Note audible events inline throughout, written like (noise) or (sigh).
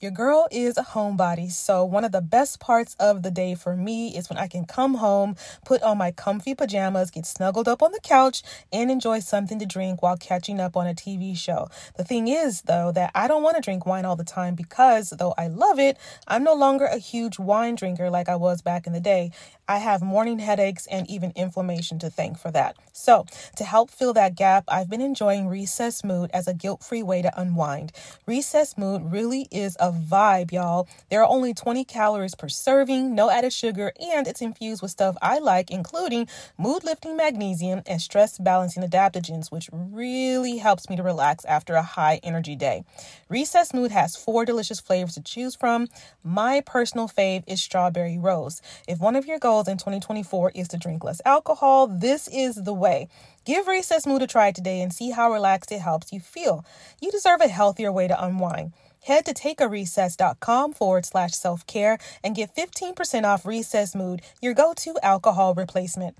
Your girl is a homebody, so one of the best parts of the day for me is when I can come home, put on my comfy pajamas, get snuggled up on the couch, and enjoy something to drink while catching up on a TV show. The thing is, though, that I don't want to drink wine all the time because, though I love it, I'm no longer a huge wine drinker like I was back in the day. I have morning headaches and even inflammation to thank for that. So, to help fill that gap, I've been enjoying Recess Mood as a guilt free way to unwind. Recess Mood really is a vibe, y'all. There are only 20 calories per serving, no added sugar, and it's infused with stuff I like, including mood lifting magnesium and stress balancing adaptogens, which really helps me to relax after a high energy day. Recess Mood has four delicious flavors to choose from. My personal fave is strawberry rose. If one of your goals in 2024 is to drink less alcohol, this is the way. Give Recess Mood a try today and see how relaxed it helps you feel. You deserve a healthier way to unwind. Head to takearecess.com forward slash self care and get 15% off Recess Mood, your go to alcohol replacement.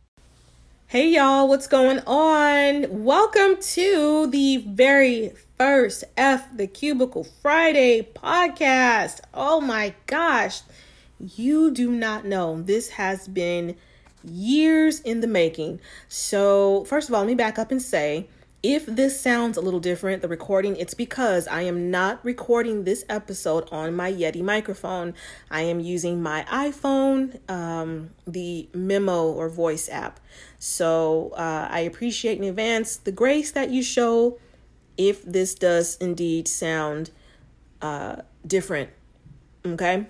Hey y'all, what's going on? Welcome to the very first F the Cubicle Friday podcast. Oh my gosh. You do not know. This has been years in the making. So, first of all, let me back up and say if this sounds a little different, the recording, it's because I am not recording this episode on my Yeti microphone. I am using my iPhone, um, the memo or voice app. So uh, I appreciate in advance the grace that you show if this does indeed sound uh, different. Okay.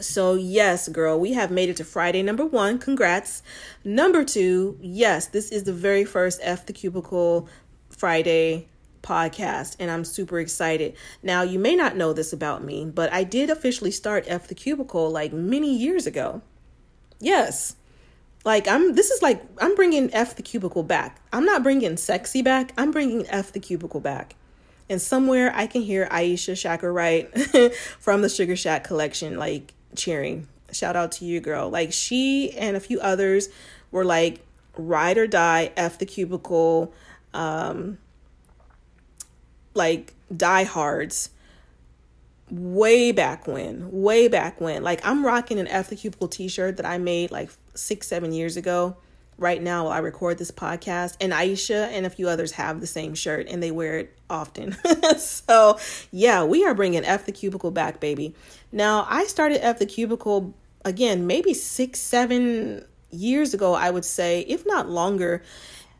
So, yes, girl, we have made it to Friday number one. Congrats. Number two, yes, this is the very first F the Cubicle Friday podcast, and I'm super excited. Now, you may not know this about me, but I did officially start F the Cubicle like many years ago. Yes. Like I'm this is like I'm bringing F the cubicle back. I'm not bringing sexy back. I'm bringing F the cubicle back. And somewhere I can hear Aisha Wright (laughs) from the Sugar Shack collection like cheering. Shout out to you, girl. Like she and a few others were like ride or die, F the cubicle, um, like diehards way back when, way back when. Like I'm rocking an F the cubicle t-shirt that I made like six, seven years ago. Right now, while I record this podcast, and Aisha and a few others have the same shirt and they wear it often. (laughs) so, yeah, we are bringing F the Cubicle back, baby. Now, I started F the Cubicle again, maybe six, seven years ago, I would say, if not longer,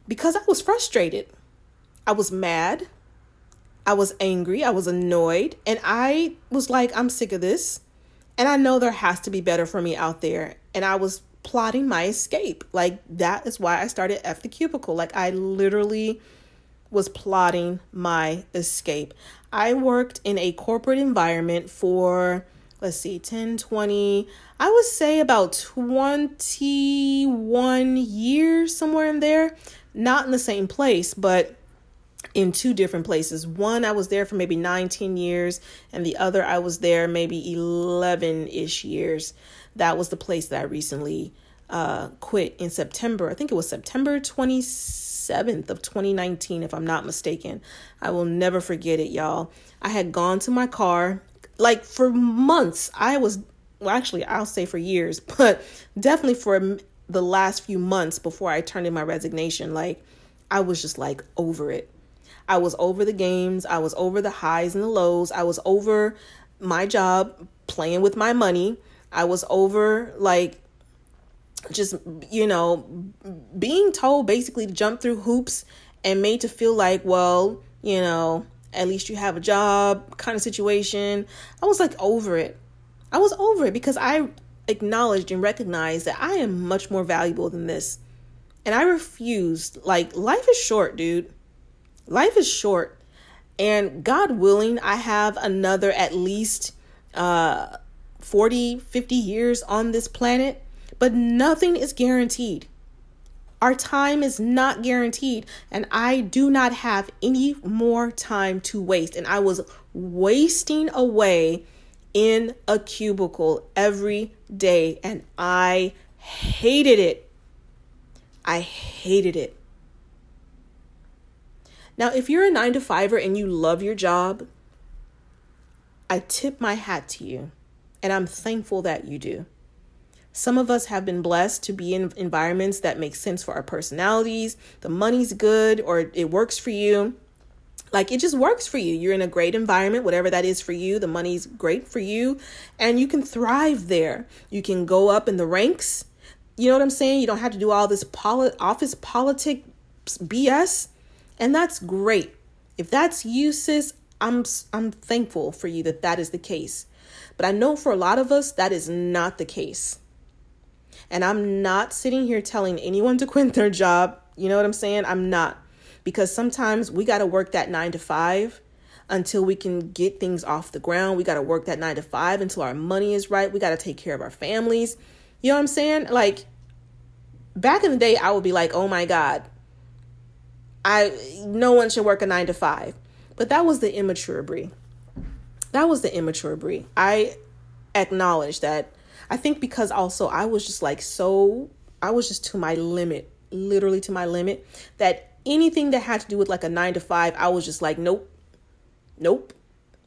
because I was frustrated. I was mad. I was angry. I was annoyed. And I was like, I'm sick of this. And I know there has to be better for me out there. And I was plotting my escape. Like, that is why I started F the Cubicle. Like, I literally was plotting my escape. I worked in a corporate environment for, let's see, 10, 20, I would say about 21 years, somewhere in there. Not in the same place, but in two different places. One, I was there for maybe 19 years, and the other, I was there maybe 11 ish years. That was the place that I recently uh, quit in September. I think it was September 27th of 2019, if I'm not mistaken. I will never forget it, y'all. I had gone to my car, like for months. I was, well, actually, I'll say for years, (laughs) but definitely for the last few months before I turned in my resignation. Like, I was just like over it. I was over the games. I was over the highs and the lows. I was over my job, playing with my money. I was over like just, you know, being told basically to jump through hoops and made to feel like, well, you know, at least you have a job kind of situation. I was like over it. I was over it because I acknowledged and recognized that I am much more valuable than this. And I refused. Like, life is short, dude. Life is short. And God willing, I have another at least uh, 40, 50 years on this planet, but nothing is guaranteed. Our time is not guaranteed, and I do not have any more time to waste. And I was wasting away in a cubicle every day, and I hated it. I hated it. Now, if you're a nine to fiver and you love your job, I tip my hat to you, and I'm thankful that you do. Some of us have been blessed to be in environments that make sense for our personalities. The money's good or it works for you. Like it just works for you. You're in a great environment, whatever that is for you. The money's great for you and you can thrive there. You can go up in the ranks. You know what I'm saying? You don't have to do all this poli- office politic BS. And that's great. If that's you, sis, I'm I'm thankful for you that that is the case. But I know for a lot of us that is not the case. And I'm not sitting here telling anyone to quit their job. You know what I'm saying? I'm not. Because sometimes we got to work that nine to five until we can get things off the ground. We got to work that nine to five until our money is right. We got to take care of our families. You know what I'm saying? Like, back in the day, I would be like, oh my God, I no one should work a nine to five. But that was the immature Brie. That was the immature Brie. I acknowledge that I think because also I was just like so, I was just to my limit, literally to my limit, that anything that had to do with like a nine to five, I was just like, nope, nope,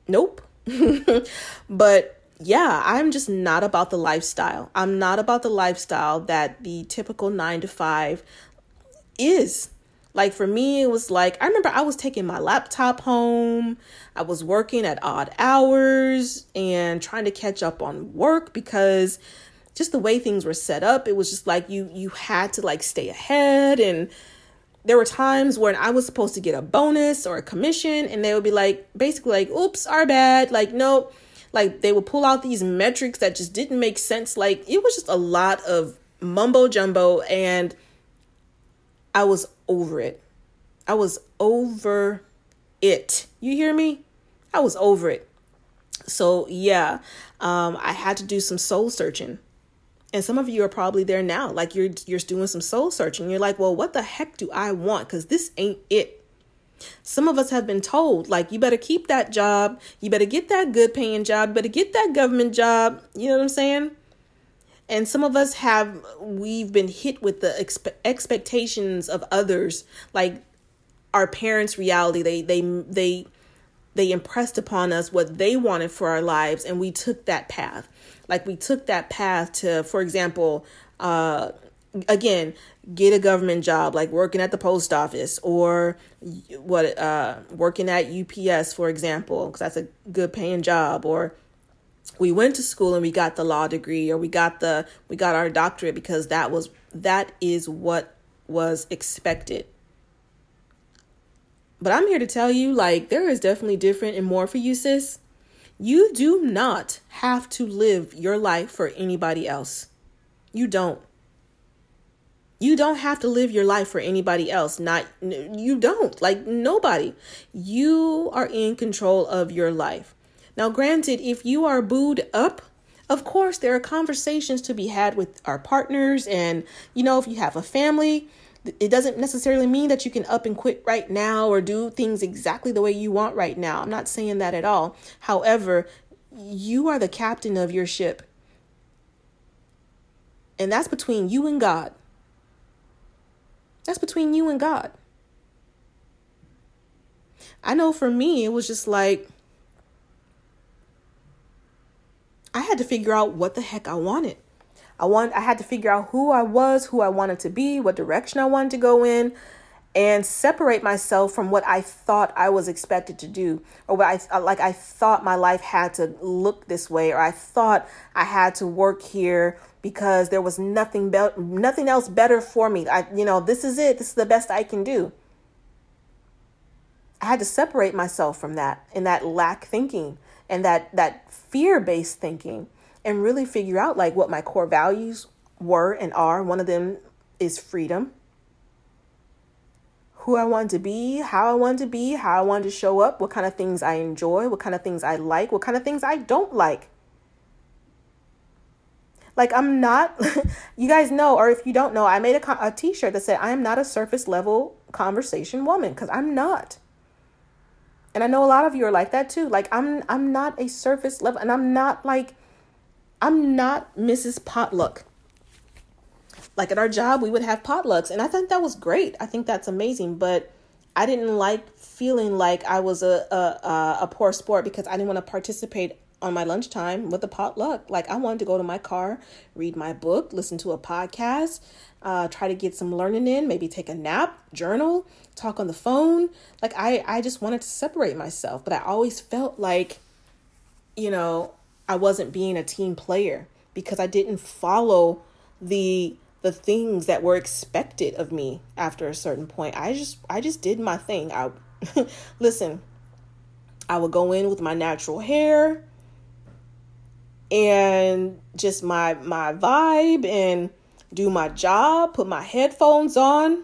nope. (laughs) but yeah, I'm just not about the lifestyle. I'm not about the lifestyle that the typical nine to five is. Like for me, it was like, I remember I was taking my laptop home. I was working at odd hours and trying to catch up on work because just the way things were set up, it was just like you you had to like stay ahead and there were times when I was supposed to get a bonus or a commission and they would be like basically like oops, our bad. Like nope. Like they would pull out these metrics that just didn't make sense. Like it was just a lot of mumbo jumbo and I was over it. I was over it. You hear me? I was over it. So, yeah, um, I had to do some soul searching. And some of you are probably there now. Like you're you're doing some soul searching. You're like, "Well, what the heck do I want? Cuz this ain't it." Some of us have been told like you better keep that job, you better get that good paying job, you better get that government job. You know what I'm saying? and some of us have we've been hit with the expe- expectations of others like our parents reality they they they they impressed upon us what they wanted for our lives and we took that path like we took that path to for example uh again get a government job like working at the post office or what uh working at UPS for example because that's a good paying job. Or we went to school and we got the law degree or we got the we got our doctorate because that was that is what was expected. But i'm here to tell you like there is definitely different and more for you sis you do not have to live your life for anybody else. You don't. You don't have to live your life for anybody else. Not you don't. Like nobody. You are in control of your life. Now, granted, if you are booed up, of course, there are conversations to be had with our partners. And, you know, if you have a family, it doesn't necessarily mean that you can up and quit right now or do things exactly the way you want right now. I'm not saying that at all. However, you are the captain of your ship. And that's between you and God. That's between you and God. I know for me, it was just like, I had to figure out what the heck I wanted. I want I had to figure out who I was, who I wanted to be, what direction I wanted to go in and separate myself from what I thought I was expected to do or what I like I thought my life had to look this way or I thought I had to work here because there was nothing be- nothing else better for me. I you know, this is it. This is the best I can do. I had to separate myself from that and that lack thinking and that that fear-based thinking and really figure out like what my core values were and are. One of them is freedom. Who I want to be, how I want to be, how I want to show up, what kind of things I enjoy, what kind of things I like, what kind of things I don't like. Like I'm not, (laughs) you guys know, or if you don't know, I made a, a t-shirt that said, I am not a surface level conversation woman because I'm not. And I know a lot of you are like that too. Like I'm I'm not a surface level and I'm not like I'm not Mrs. Potluck. Like at our job, we would have potlucks, and I think that was great. I think that's amazing. But I didn't like feeling like I was a, a, a poor sport because I didn't want to participate on my lunchtime with a potluck. Like I wanted to go to my car, read my book, listen to a podcast, uh, try to get some learning in, maybe take a nap, journal, talk on the phone. Like I, I just wanted to separate myself, but I always felt like, you know, I wasn't being a team player because I didn't follow the the things that were expected of me after a certain point. I just I just did my thing. I (laughs) listen, I would go in with my natural hair and just my my vibe and do my job, put my headphones on.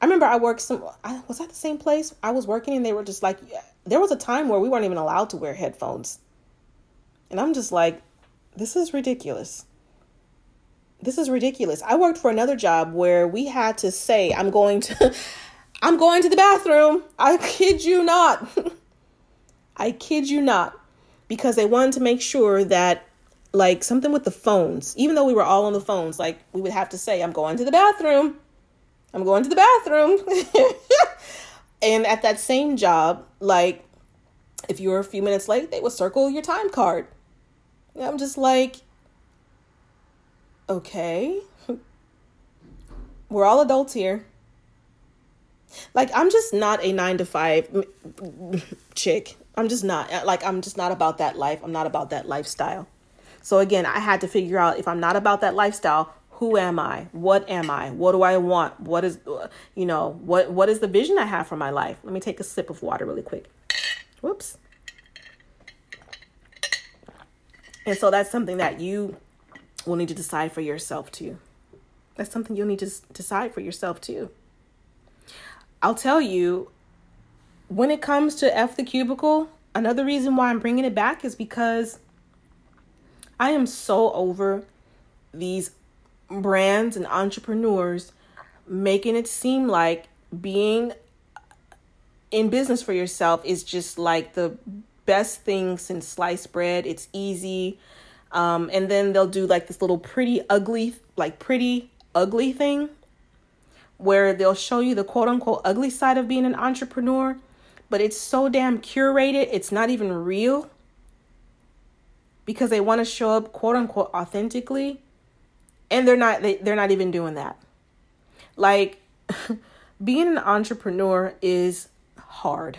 I remember I worked some I was at the same place I was working and they were just like there was a time where we weren't even allowed to wear headphones. And I'm just like this is ridiculous this is ridiculous. I worked for another job where we had to say, I'm going to (laughs) I'm going to the bathroom. I kid you not. (laughs) I kid you not. Because they wanted to make sure that like something with the phones, even though we were all on the phones, like we would have to say, I'm going to the bathroom. I'm going to the bathroom. (laughs) and at that same job, like if you were a few minutes late, they would circle your time card. I'm just like, okay. We're all adults here. Like, I'm just not a nine to five chick. I'm just not. Like, I'm just not about that life. I'm not about that lifestyle. So, again, I had to figure out if I'm not about that lifestyle, who am I? What am I? What do I want? What is, you know, what what is the vision I have for my life? Let me take a sip of water really quick. Whoops. And so that's something that you will need to decide for yourself too. That's something you'll need to decide for yourself too. I'll tell you, when it comes to F the cubicle, another reason why I'm bringing it back is because I am so over these brands and entrepreneurs making it seem like being in business for yourself is just like the best thing since sliced bread. It's easy. Um, and then they'll do like this little pretty ugly, like pretty ugly thing where they'll show you the quote unquote ugly side of being an entrepreneur, but it's so damn curated, it's not even real because they want to show up quote unquote authentically and they're not they, they're not even doing that. Like (laughs) being an entrepreneur is hard.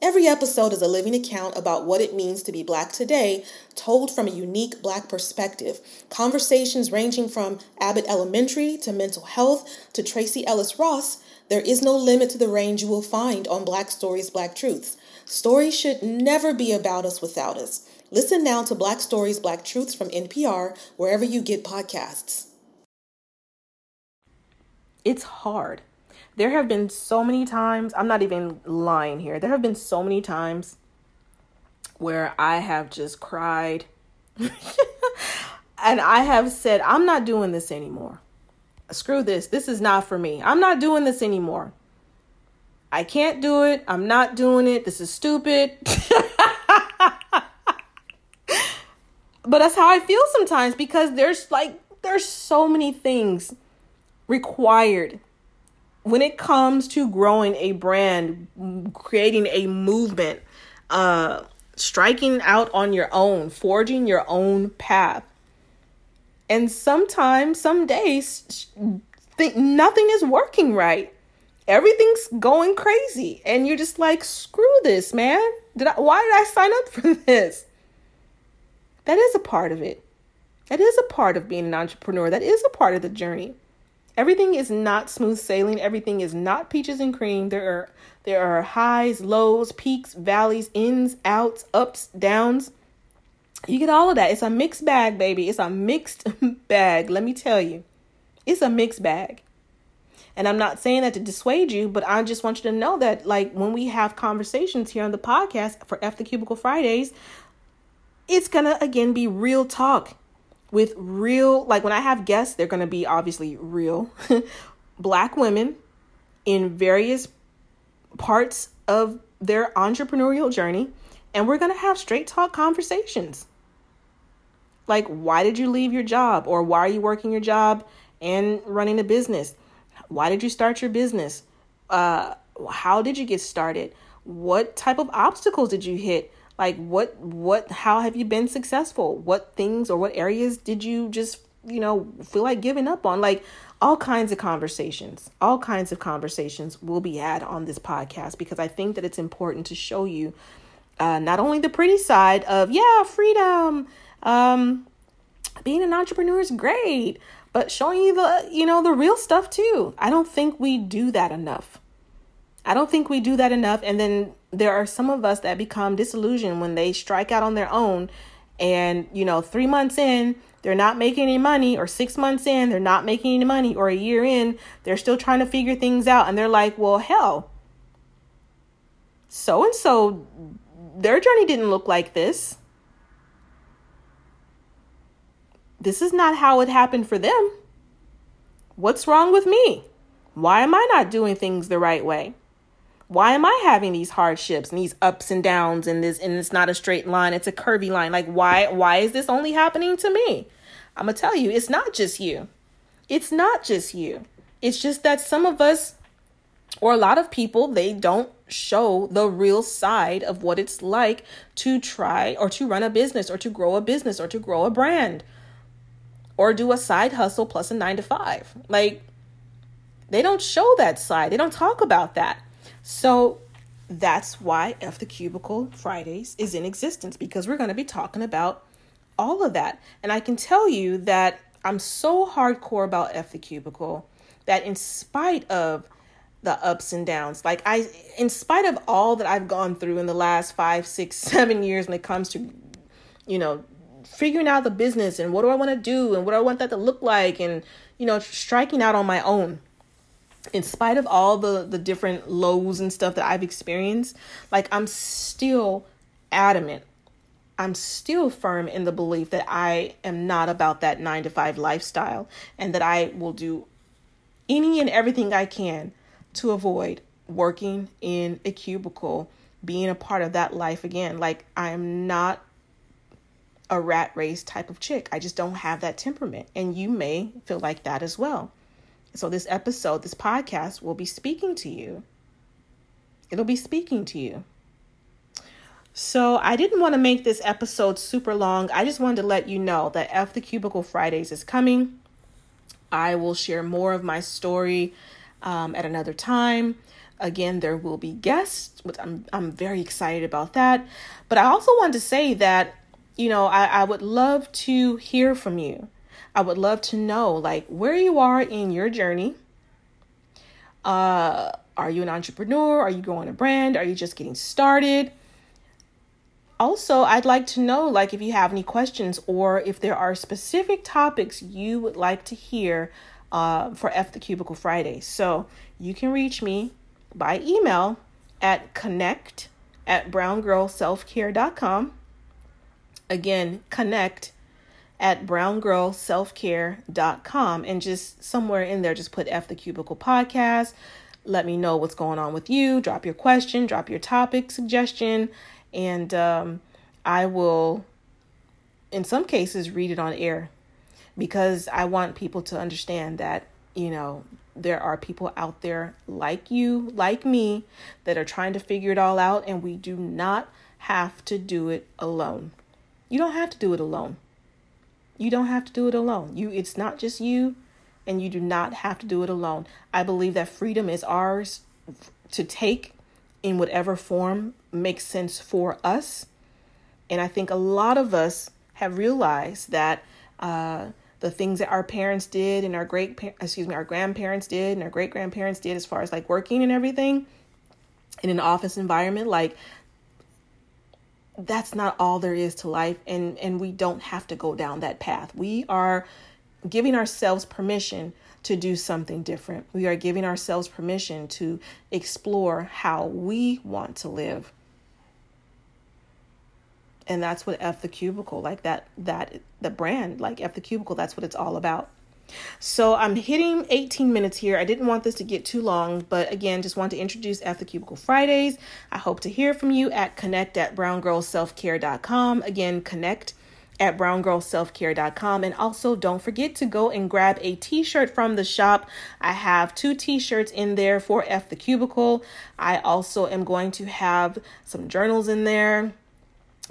Every episode is a living account about what it means to be Black today, told from a unique Black perspective. Conversations ranging from Abbott Elementary to mental health to Tracee Ellis Ross. There is no limit to the range you will find on Black Stories, Black Truths. Stories should never be about us without us. Listen now to Black Stories, Black Truths from NPR, wherever you get podcasts. It's hard there have been so many times, I'm not even lying here. There have been so many times where I have just cried (laughs) and I have said, I'm not doing this anymore. Screw this. This is not for me. I'm not doing this anymore. I can't do it. I'm not doing it. This is stupid. (laughs) but that's how I feel sometimes because there's like there's so many things required when it comes to growing a brand, creating a movement, uh, striking out on your own, forging your own path. And sometimes, some days, think nothing is working right. Everything's going crazy, and you're just like, "Screw this, man! Did I? Why did I sign up (laughs) for this?" That is a part of it. That is a part of being an entrepreneur. That is a part of the journey. Everything is not smooth sailing. Everything is not peaches and cream. There are there are highs, lows, peaks, valleys, ins, outs, ups, downs. You get all of that. It's a mixed bag, baby. It's a mixed (laughs) bag. Let me tell you. It's a mixed bag. And I'm not saying that to dissuade you, but I just want you to know that like when we have conversations here on the podcast for F the Cubicle Fridays, it's to again be real talk with real, like when I have guests, they're going to be obviously real (laughs) black women in various parts of their entrepreneurial journey. And we're going to have straight talk conversations. Like, why did you leave your job? Or why are you working your job and running a business? Why did you start your business? Uh, how did you get started? What type of obstacles did you hit? Like what what how have you been successful? What things or what areas did you just you know feel like giving up on? Like all kinds of conversations all kinds of conversations will be had on this podcast because i think that it's important to show you uh, not only the pretty side of yeah freedom um being an entrepreneur is great but showing you the you know the real stuff too. I don't think we do that enough. I don't think we do that enough. And then there are some of us that become disillusioned when they strike out on their own and, you know, three months in, they're not making any money, or six months in, they're not making any money, or a year in, they're still trying to figure things out. And they're like, well, hell, so and so, their journey didn't look like this. This is not how it happened for them. What's wrong with me? Why am I not doing things the right way? Why am I having these hardships and these ups and downs and this and it's not a straight line, it's a curvy line. Like why why is this only happening to me? I'm going to tell you, it's not just you. It's not just you. It's just that some of us or a lot of people they don't show the real side of what it's like to try or to run a business or to grow a business or to grow a brand or do a side hustle plus a 9 to 5. Like they don't show that side. They don't talk about that. So that's why F the Cubicle Fridays is in existence because we're going to be talking about all of that. And I can tell you that I'm so hardcore about F the Cubicle that in spite of the ups and downs, like I, in spite of all that I've gone through in the last five, six, (laughs) seven years when it comes to, you know, figuring out the business and what do I want to do and what do I want that to look like and, you know, striking out on my own in spite of all the the different lows and stuff that I've experienced, like I'm still adamant. I'm still firm in the belief that I am not about that 9 to 5 lifestyle and that I will do any and everything I can to avoid working in a cubicle, being a part of that life again. Like I am not a rat race type of chick. I just don't have that temperament. And you may feel like that as well. So, this episode, this podcast will be speaking to you. It'll be speaking to you. So, I didn't want to make this episode super long. I just wanted to let you know that F the Cubicle Fridays is coming. I will share more of my story um, at another time. Again, there will be guests, which I'm I'm very excited about that. But I also want to say that, you know, I, I would love to hear from you. I would love to know like where you are in your journey. Uh, are you an entrepreneur? Are you growing a brand? Are you just getting started? Also, I'd like to know like if you have any questions or if there are specific topics you would like to hear uh, for F the Cubicle Friday. So you can reach me by email at connect at browngirlselfcare.com. Again, connect at browngirlselfcare.com and just somewhere in there, just put F the Cubicle Podcast. Let me know what's going on with you. Drop your question, drop your topic suggestion, and um, I will, in some cases, read it on air because I want people to understand that, you know, there are people out there like you, like me, that are trying to figure it all out, and we do not have to do it alone. You don't have to do it alone. You don't have to do it alone. You it's not just you and you do not have to do it alone. I believe that freedom is ours to take in whatever form makes sense for us. And I think a lot of us have realized that uh, the things that our parents did and our great excuse me our grandparents did and our great grandparents did as far as like working and everything in an office environment like that's not all there is to life and and we don't have to go down that path. We are giving ourselves permission to do something different. We are giving ourselves permission to explore how we want to live. And that's what F the cubicle like that that the brand like F the cubicle that's what it's all about so I'm hitting 18 minutes here. I didn't want this to get too long, but again, just want to introduce F the Cubicle Fridays. I hope to hear from you at connect at browngirlselfcare.com. Again, connect at browngirlselfcare.com. And also, don't forget to go and grab a t shirt from the shop. I have two t shirts in there for F the Cubicle. I also am going to have some journals in there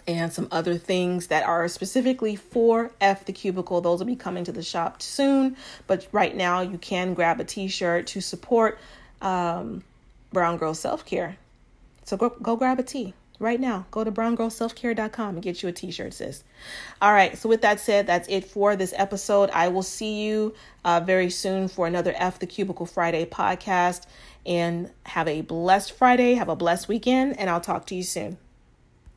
and some other things that are specifically for F the Cubicle. Those will be coming to the shop soon, but right now you can grab a t shirt to support um, Brown Girl Self Care. So go, go grab a tee right now. Go to browngirlselfcare.com and get you a t shirt, sis. All right, so with that said, that's it for this episode. I will see you uh, very soon for another F the Cubicle Friday podcast. And have a blessed Friday, have a blessed weekend, and I'll talk to you soon.